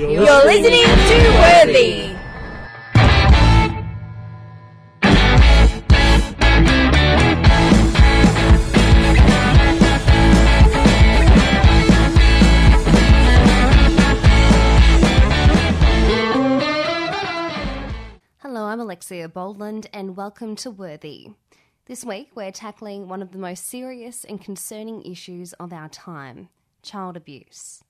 You're, You're listening to Worthy. Hello, I'm Alexia Boldland, and welcome to Worthy. This week, we're tackling one of the most serious and concerning issues of our time child abuse.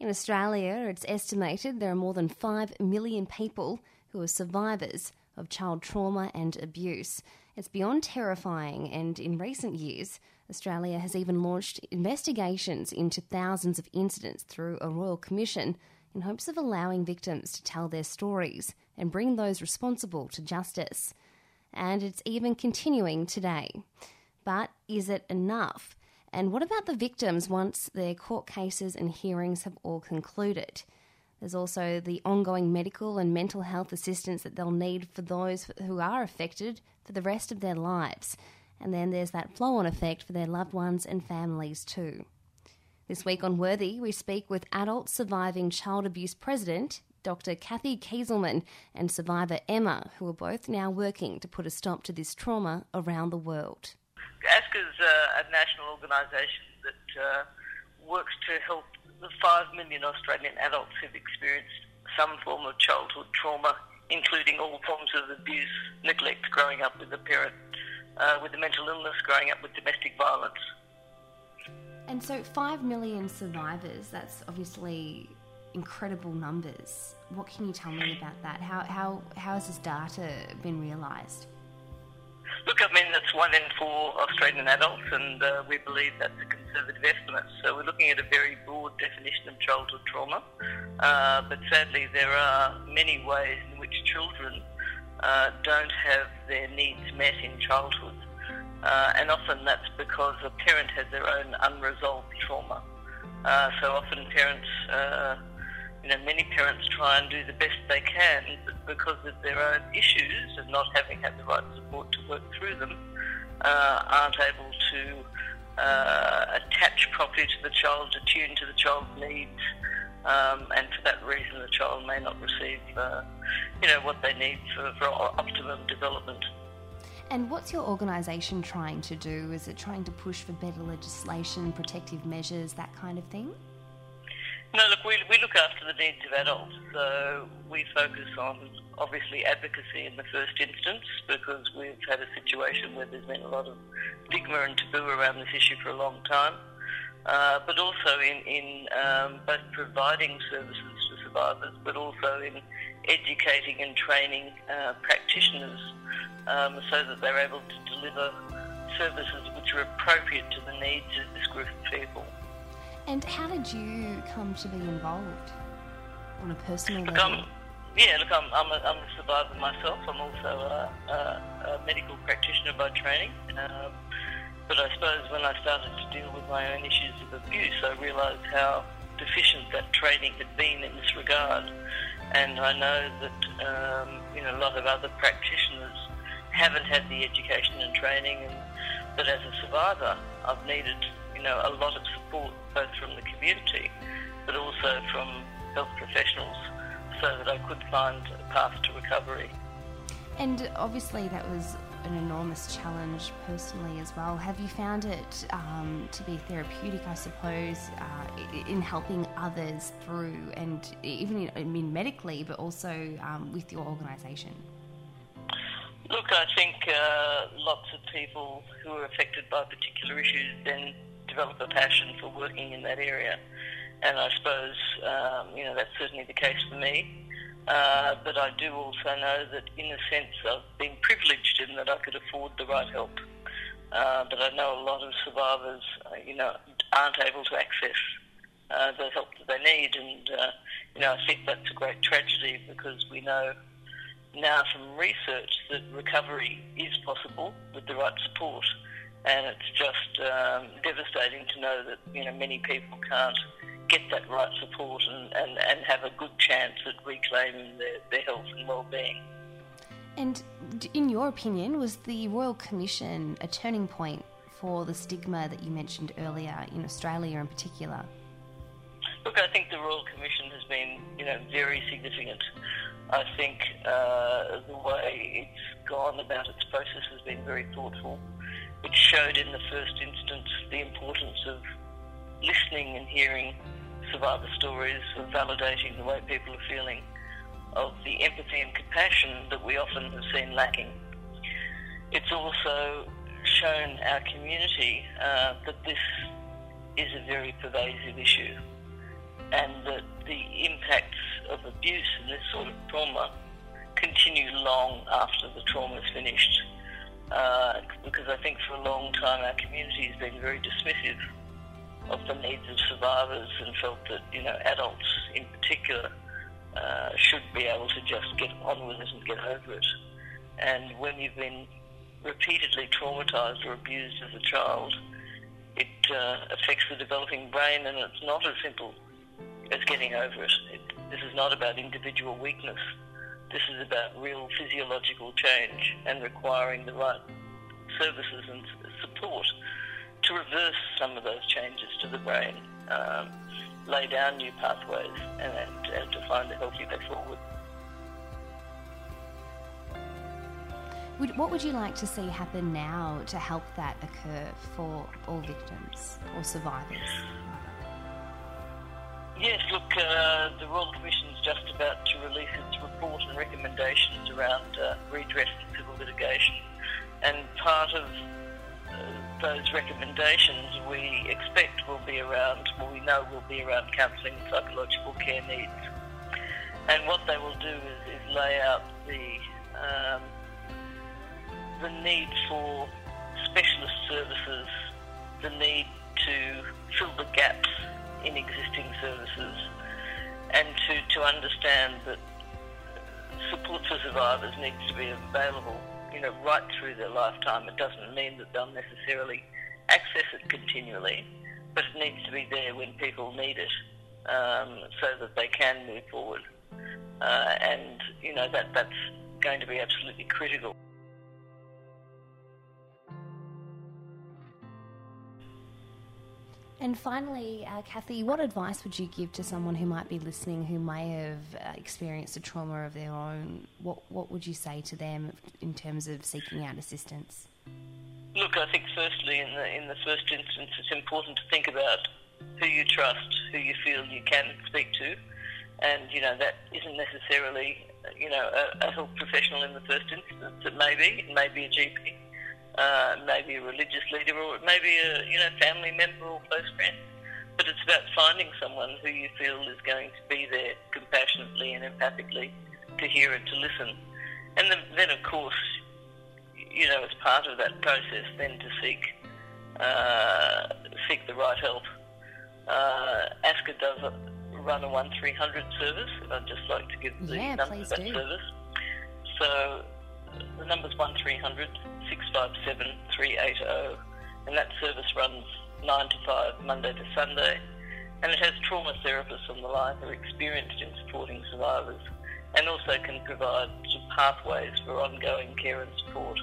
In Australia, it's estimated there are more than 5 million people who are survivors of child trauma and abuse. It's beyond terrifying, and in recent years, Australia has even launched investigations into thousands of incidents through a royal commission in hopes of allowing victims to tell their stories and bring those responsible to justice. And it's even continuing today. But is it enough? And what about the victims once their court cases and hearings have all concluded? There's also the ongoing medical and mental health assistance that they'll need for those who are affected for the rest of their lives. And then there's that flow on effect for their loved ones and families too. This week on Worthy, we speak with adult surviving child abuse president, Dr. Cathy Kezelman, and survivor Emma, who are both now working to put a stop to this trauma around the world. ASCA is uh, a national organisation that uh, works to help the 5 million Australian adults who've experienced some form of childhood trauma, including all forms of abuse, neglect, growing up with a parent uh, with a mental illness, growing up with domestic violence. And so, 5 million survivors, that's obviously incredible numbers. What can you tell me about that? How, how, how has this data been realised? Look, I mean, that's one in four Australian adults, and uh, we believe that's a conservative estimate. So we're looking at a very broad definition of childhood trauma. Uh, but sadly, there are many ways in which children uh, don't have their needs met in childhood. Uh, and often that's because a parent has their own unresolved trauma. Uh, so often parents uh, you know, many parents try and do the best they can, but because of their own issues and not having had the right support to work through them, uh, aren't able to uh, attach properly to the child, attune to the child's needs, um, and for that reason, the child may not receive, uh, you know, what they need for, for optimum development. And what's your organisation trying to do? Is it trying to push for better legislation, protective measures, that kind of thing? No, look, we, we look after the needs of adults. So we focus on obviously advocacy in the first instance because we've had a situation where there's been a lot of stigma and taboo around this issue for a long time. Uh, but also in, in um, both providing services to survivors, but also in educating and training uh, practitioners um, so that they're able to deliver services which are appropriate to the needs of this group of people. And how did you come to be involved on a personal look, level? I'm, yeah, look, I'm, I'm, a, I'm a survivor myself. I'm also a, a, a medical practitioner by training. Um, but I suppose when I started to deal with my own issues of abuse, I realised how deficient that training had been in this regard. And I know that um, you know a lot of other practitioners haven't had the education and training, and that as a survivor, I've needed you know, a lot of support both from the community but also from health professionals so that I could find a path to recovery. And obviously, that was an enormous challenge personally as well. Have you found it um, to be therapeutic, I suppose, uh, in helping others through and even I mean medically, but also um, with your organisation? Look, I think uh, lots of people who are affected by particular issues then develop a passion for working in that area. And I suppose, um, you know, that's certainly the case for me. Uh, but I do also know that in a sense I've been privileged in that I could afford the right help. Uh, but I know a lot of survivors, uh, you know, aren't able to access uh, the help that they need. And, uh, you know, I think that's a great tragedy because we know now from research that recovery is possible with the right support and it's just um, devastating to know that you know many people can't get that right support and, and, and have a good chance at reclaiming their, their health and well-being. And in your opinion, was the Royal Commission a turning point for the stigma that you mentioned earlier in Australia in particular? Look, I think the Royal Commission has been, you know, very significant. I think uh, the way it's gone about its process has been very thoughtful. It showed in the first instance the importance of listening and hearing survivor stories, of validating the way people are feeling, of the empathy and compassion that we often have seen lacking. It's also shown our community uh, that this is a very pervasive issue and that the impacts of abuse and this sort of trauma continue long after the trauma is finished. I think for a long time our community has been very dismissive of the needs of survivors and felt that, you know, adults in particular uh, should be able to just get on with it and get over it. And when you've been repeatedly traumatized or abused as a child, it uh, affects the developing brain and it's not as simple as getting over it. it. This is not about individual weakness. This is about real physiological change and requiring the right services and support to reverse some of those changes to the brain, um, lay down new pathways, and, and, to find a healthy way forward. Would, what would you like to see happen now to help that occur for all victims or survivors? Yes, look, uh, the Royal Commission is just about to release its report and recommendations around uh, redress in civil litigation. And part of uh, those recommendations we expect will be around, well, we know will be around counselling and psychological care needs. And what they will do is, is lay out the um, the need for specialist services, the need to fill the gaps in existing services and to, to understand that support for survivors needs to be available, you know, right through their lifetime. It doesn't mean that they'll necessarily access it continually, but it needs to be there when people need it um, so that they can move forward. Uh, and, you know, that, that's going to be absolutely critical. And finally, uh, Cathy, what advice would you give to someone who might be listening who may have uh, experienced a trauma of their own? What What would you say to them in terms of seeking out assistance? Look, I think firstly, in the in the first instance, it's important to think about who you trust, who you feel you can speak to, and you know that isn't necessarily you know a, a health professional in the first instance. It may be, it may be a GP uh, maybe a religious leader, or maybe a you know family member or close friend. But it's about finding someone who you feel is going to be there compassionately and empathically to hear and to listen. And then, then of course, you know, as part of that process, then to seek uh, seek the right help. Uh, ASCA does run a one three hundred service, and I'd just like to give the yeah, number of that do. service. So the number's one three hundred 657 380, and that service runs 9 to 5, Monday to Sunday. And it has trauma therapists on the line who are experienced in supporting survivors and also can provide pathways for ongoing care and support.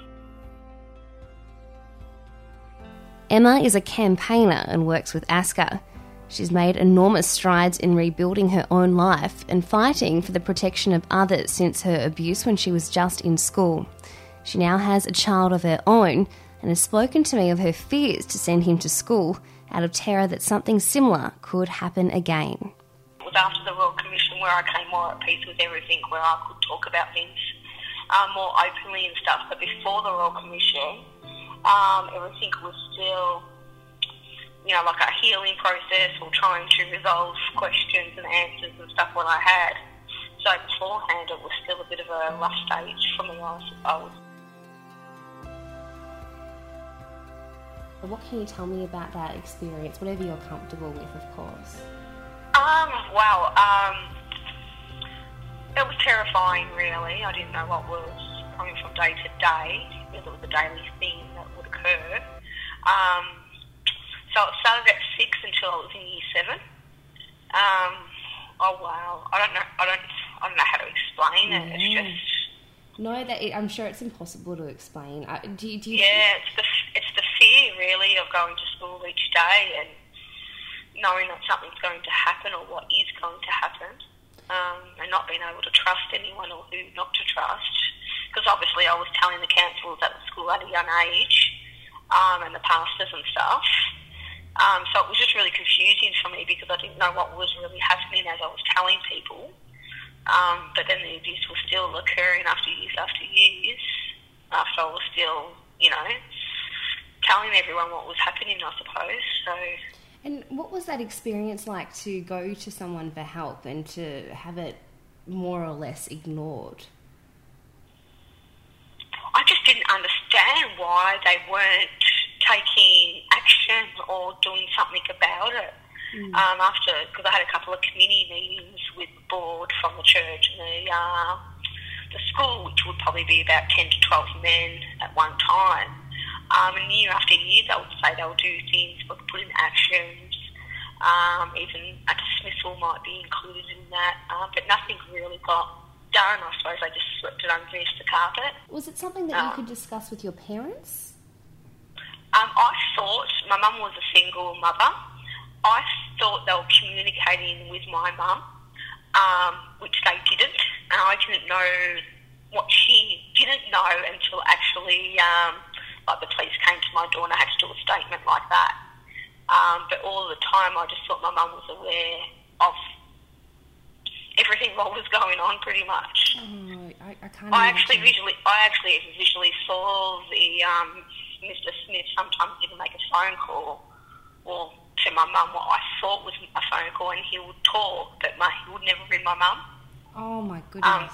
Emma is a campaigner and works with ASCA. She's made enormous strides in rebuilding her own life and fighting for the protection of others since her abuse when she was just in school. She now has a child of her own and has spoken to me of her fears to send him to school out of terror that something similar could happen again. It was after the Royal Commission where I came more at peace with everything, where I could talk about things um, more openly and stuff. But before the Royal Commission, um, everything was still, you know, like a healing process or trying to resolve questions and answers and stuff what I had. So beforehand, it was still a bit of a rough stage for me, I suppose. What can you tell me about that experience, whatever you're comfortable with, of course? Um, wow. Um, it was terrifying, really. I didn't know what was coming from day to day, because it was a daily thing that would occur. Um, so it started at six until I was in year seven. Um, oh wow, I don't know. I don't. I don't know how to explain it. It's just no, that it, I'm sure it's impossible to explain. Uh, do, you, do you yeah, it's the it's the fear really of going to school each day, and knowing that something's going to happen or what is going to happen, um, and not being able to trust anyone or who not to trust. Because obviously, I was telling the councils at the school at a young age, um, and the pastors and stuff. Um, so it was just really confusing for me because I didn't know what was really happening as I was telling people. Um, but then the abuse was still occurring after years after years, after I was still, you know, telling everyone what was happening, I suppose. So. And what was that experience like to go to someone for help and to have it more or less ignored? I just didn't understand why they weren't taking action or doing something about it. Mm. Um, after, because I had a couple of committee meetings with the board from the church and the uh, the school, which would probably be about ten to twelve men at one time. Um, and year after year, they would say they'll do things, but put in actions. Um, even a dismissal might be included in that, um, but nothing really got done. I suppose they just swept it underneath the carpet. Was it something that you um, could discuss with your parents? Um, I thought my mum was a single mother. I thought they were communicating with my mum, um, which they didn't, and I didn't know what she didn't know until actually, um, like the police came to my door and I had to do a statement like that. Um, but all the time, I just thought my mum was aware of everything what was going on, pretty much. Oh, I, I can't. I actually visually, I actually visually saw the um, Mr. Smith sometimes even make a phone call or to my mum what I thought was a phone call, and he would talk, but my, he would never ring my mum. Oh my goodness! Um,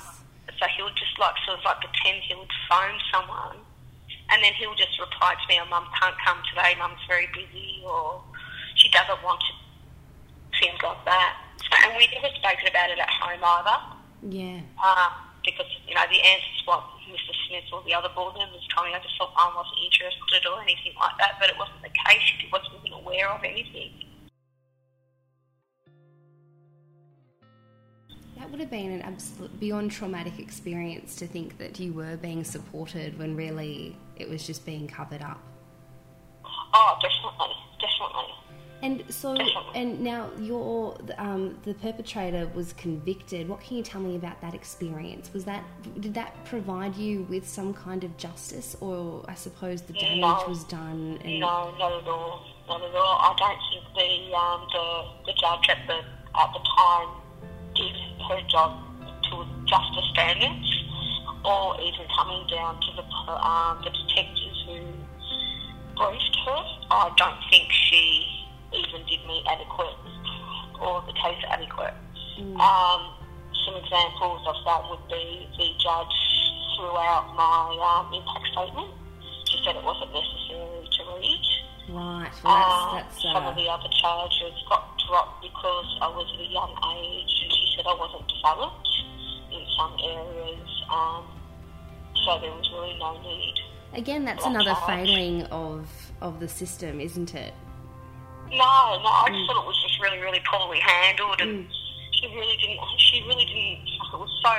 so he would just like sort of like pretend he would phone someone, and then he would just reply to me, "Oh, mum can't come today. Mum's very busy, or she doesn't want to." Things like that. So, and we never spoken about it at home either. Yeah. Uh, because you know the answers what Mr. Smith or the other board members told me. I just thought I wasn't interested or anything like that, but it wasn't the case. He wasn't even aware of anything. Would have been an absolute beyond traumatic experience to think that you were being supported when really it was just being covered up. Oh, definitely, definitely. And so, and now your um, the perpetrator was convicted. What can you tell me about that experience? Was that did that provide you with some kind of justice, or I suppose the damage no, was done? And... No, not at all. Not at all. I don't think the um, the, the judge at the at the time did her job to justice standards, or even coming down to the um, the detectives who briefed her. I don't think she even did me adequate or the case adequate. Mm. Um, some examples of that would be the judge threw out my um, impact statement. She said it wasn't necessary to read. Right. Well, that's, um, that's, uh... Some of the other charges got dropped because I was at a young age, said I wasn't developed in some areas. Um, so there was really no need. Again, that's another charge. failing of of the system, isn't it? No, no, I just mm. thought it was just really, really poorly handled, and mm. she really didn't. She really didn't. It was so,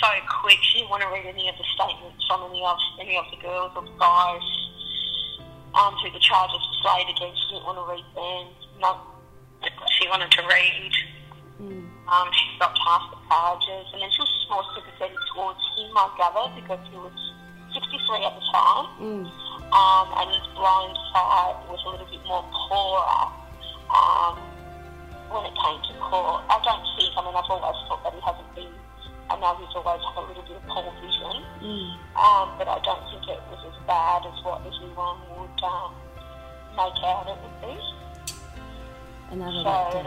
so quick. She didn't want to read any of the statements from any of any of the girls or the guys um, who the charges were laid against. She didn't want to read them. No, she wanted to read. Mm. Um, she stopped half the charges, and then she was more sympathetic towards him, I gather, because he was 63 at the time. Mm um, and his blind sight was a little bit more poorer um, when it came to court. I don't think, I mean, I've always thought that he hasn't been, I know he's always had a little bit of poor vision, mm. um, but I don't think it was as bad as what everyone would um, make out it would be. Another so,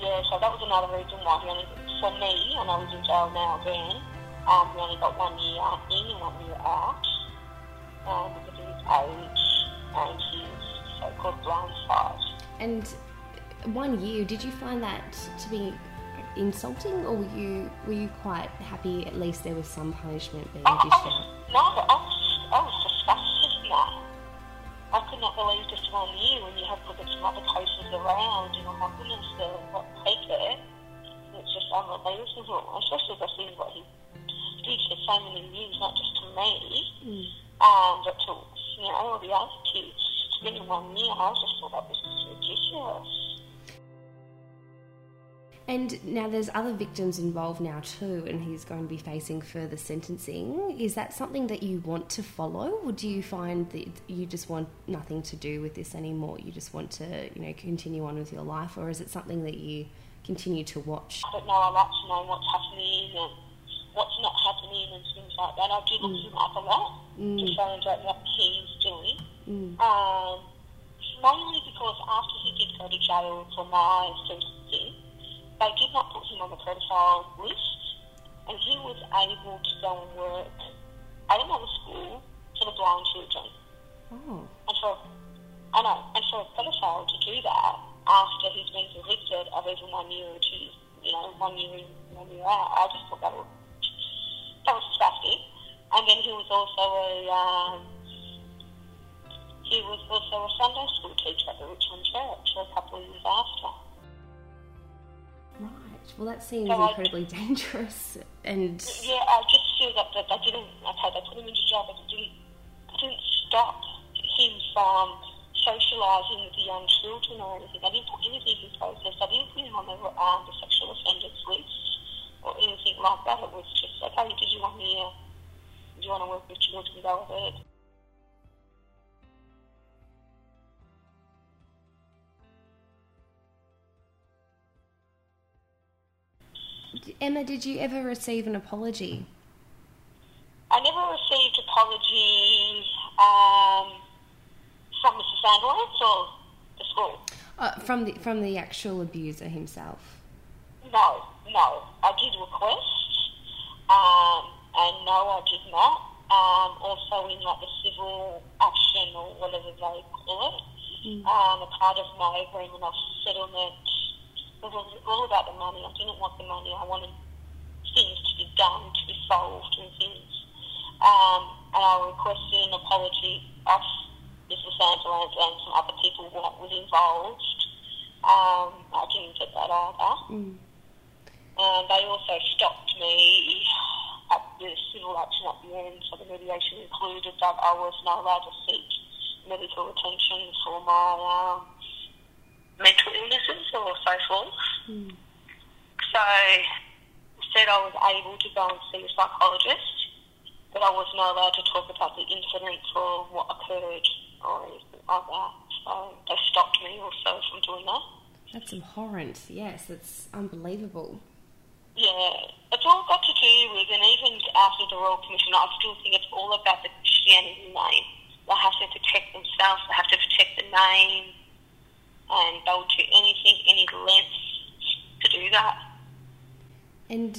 yeah, so that was another reason why he only, for me, and I was in jail now again, um, we only got one year in and one year out um, because of his age and his so-called blind sight. And one year, did you find that to be insulting, or were you were you quite happy? At least there was some punishment being oh, dished out. No, I was I was disgusted with that. I could not believe just one year when you have looked at some other cases around, and oh my goodness, the what. It's just unbelievable, especially I see what he for so many years, not just to me. Mm um, but to, you know, all the other kids, spending one year, I just thought that was ridiculous. And now there's other victims involved now too, and he's going to be facing further sentencing. Is that something that you want to follow, or do you find that you just want nothing to do with this anymore? You just want to, you know, continue on with your life, or is it something that you continue to watch? I don't know. I like to know what's happening and what's not happening and things like that. I do look him up a lot to find out what he's doing. Um, mainly because after he did go to jail for my sentencing, they did not put him on the pedophile list, and he was able to go and work at another school for the blind children. Oh, And for I know, and for a pedophile to do that after he's been convicted of even one year or two, you know, one year in, one year out, I just thought that was that was disgusting. And then he was also a um, he was also a Sunday school teacher at the Richmond Church for a couple of years after. right. Well, that seems So I- incredibly dangerous. And Yeah, I just feel that, that they didn't, okay, they put him into jail, but they didn't, they didn't stop him from socialising with the young children or anything. I didn't put anything in process. They didn't put him on the, um, the sexual offenders list or anything like that. It was just, like okay, did you want me, uh, do you want to work with children? Go ahead. Emma, did you ever receive an apology? I never received apology um, from Mr. Sandwich or the school. Uh, from the from the actual abuser himself. No, no. I did request, um, and no, I did not. Um, also, in like the civil action or whatever they call it, um, a part of my agreement of settlement it was all about the money. I didn't want the money. I wanted things to be done, to be solved, and things. Um, and I requested an apology of Mr. Sandilands and some other people what was involved. Um, I didn't get that either. And they also stopped me at the civil action at the end, so the mediation included that I was not allowed to seek medical attention for my um, mental illnesses or so forth. So said I was able to go and see a psychologist, but I was not allowed to talk about the incident or what occurred or anything like that. So they stopped me also from doing that. That's abhorrent. Yes, it's unbelievable. Yeah, it's all got to do with, and even after the Royal Commission, I still think it's all about the Christianity name. They have to protect themselves, they have to protect the name, and they'll do anything, any lengths to do that. And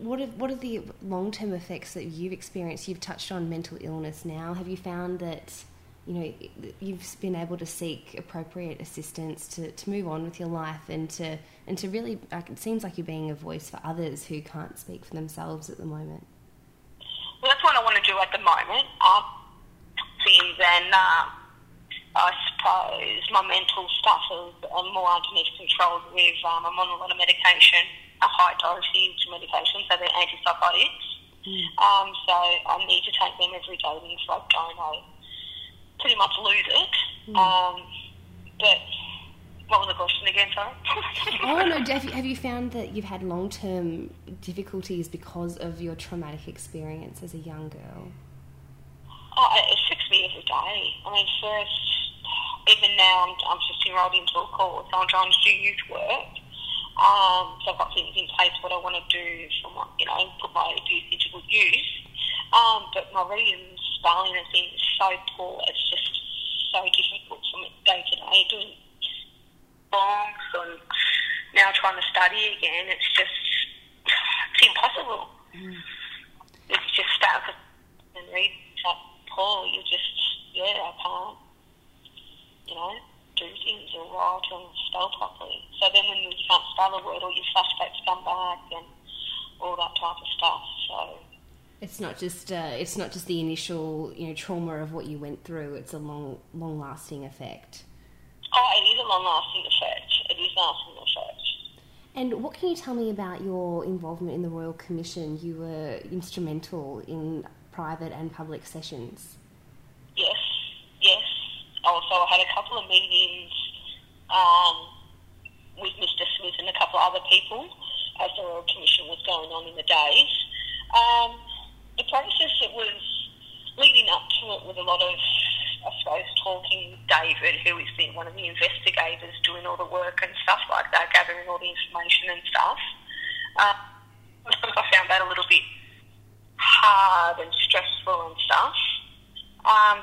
what are, what are the long term effects that you've experienced? You've touched on mental illness now. Have you found that you know you've been able to seek appropriate assistance to, to move on with your life and to and to really like, it seems like you're being a voice for others who can't speak for themselves at the moment. Well, that's what I want to do at the moment. Um, and uh, I suppose my mental stuff is uh, more underneath control with um, I'm on a lot of medication, a high dosage medication, so they're antipsychotics. Um, so I need to take them every day because if I don't, I pretty much lose it. Um, but what was the question again, sorry? Oh no, have you, have you found that you've had long term difficulties because of your traumatic experience as a young girl? Oh, it it affects me every day. I mean, first, even now, I'm, I'm just enrolled into a course. I'm trying to do youth work. Um, so I've got things in place what I want to do from, you know, put my abuse into good use. Um, but my reading, spelling and things is so poor. It's so difficult for me day to day doing bongs and now trying to study again. It's just, it's impossible. Mm. It's just start and read that poor. You just, yeah, I can't, you know, do things or write or spell properly. So then when you can't spell a word, all your flashbacks come back and all that type of stuff. So It's not just uh, it's not just the initial you know trauma of what you went through. It's a long long lasting effect. Oh, it is a long-lasting effect. It is lasting effect. And what can you tell me about your involvement in the Royal Commission? You were instrumental in private and public sessions. Yes, yes. Also, I had a couple of meetings um, with Mr. Smith and a couple of other people people as the Royal Commission was going on in the days. Um, the process that was leading up to it with a lot of, I suppose, talking David, who is the, one of the investigators doing all the work and stuff like that, gathering all the information and stuff. Uh, I found that a little bit hard and stressful and stuff. Um,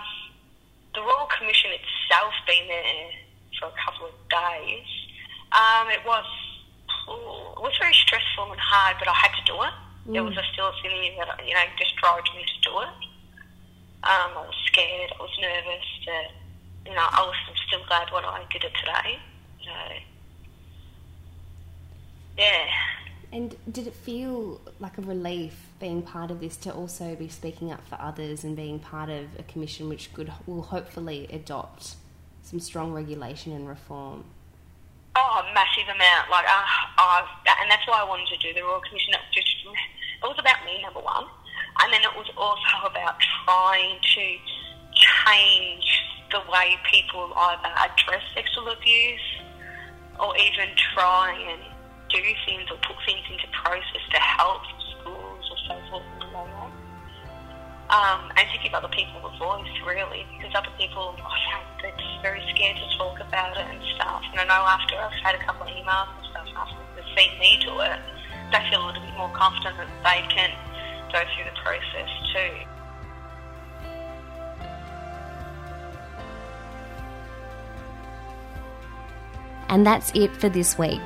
the Royal Commission itself being there for a couple of days, um, it was it was very stressful and hard, but I had to do it. Mm. There was a still in me that you know just drove me to do it. Um, I was scared. I was nervous. But, you know, I was still glad when I did it today. So, yeah. And did it feel like a relief being part of this to also be speaking up for others and being part of a commission which could will hopefully adopt some strong regulation and reform? Oh, a massive amount. Like, uh, and that's why I wanted to do the Royal Commission. It, was, just, it was about me, number one, and then it was also about trying to change the way people either address sexual abuse or even try and do things or put things into process to help schools or so forth and so on. Um, and to give other people a voice, really, because other people, found they're very scared to talk about it and stuff. And I know after I've had a couple of emails and stuff after they've seen me do it, they feel a little bit more confident that they can go through the process too. And that's it for this week.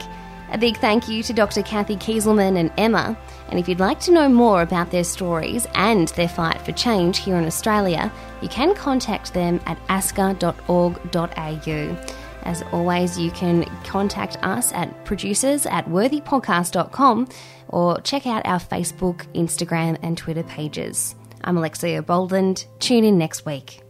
A big thank you to Dr. Cathy Kezelman and Emma. And if you'd like to know more about their stories and their fight for change here in Australia, you can contact them at asca.org.au. As always, you can contact us at producers at worthypodcast.com or check out our Facebook, Instagram, and Twitter pages. I'm Alexia Boldland. Tune in next week.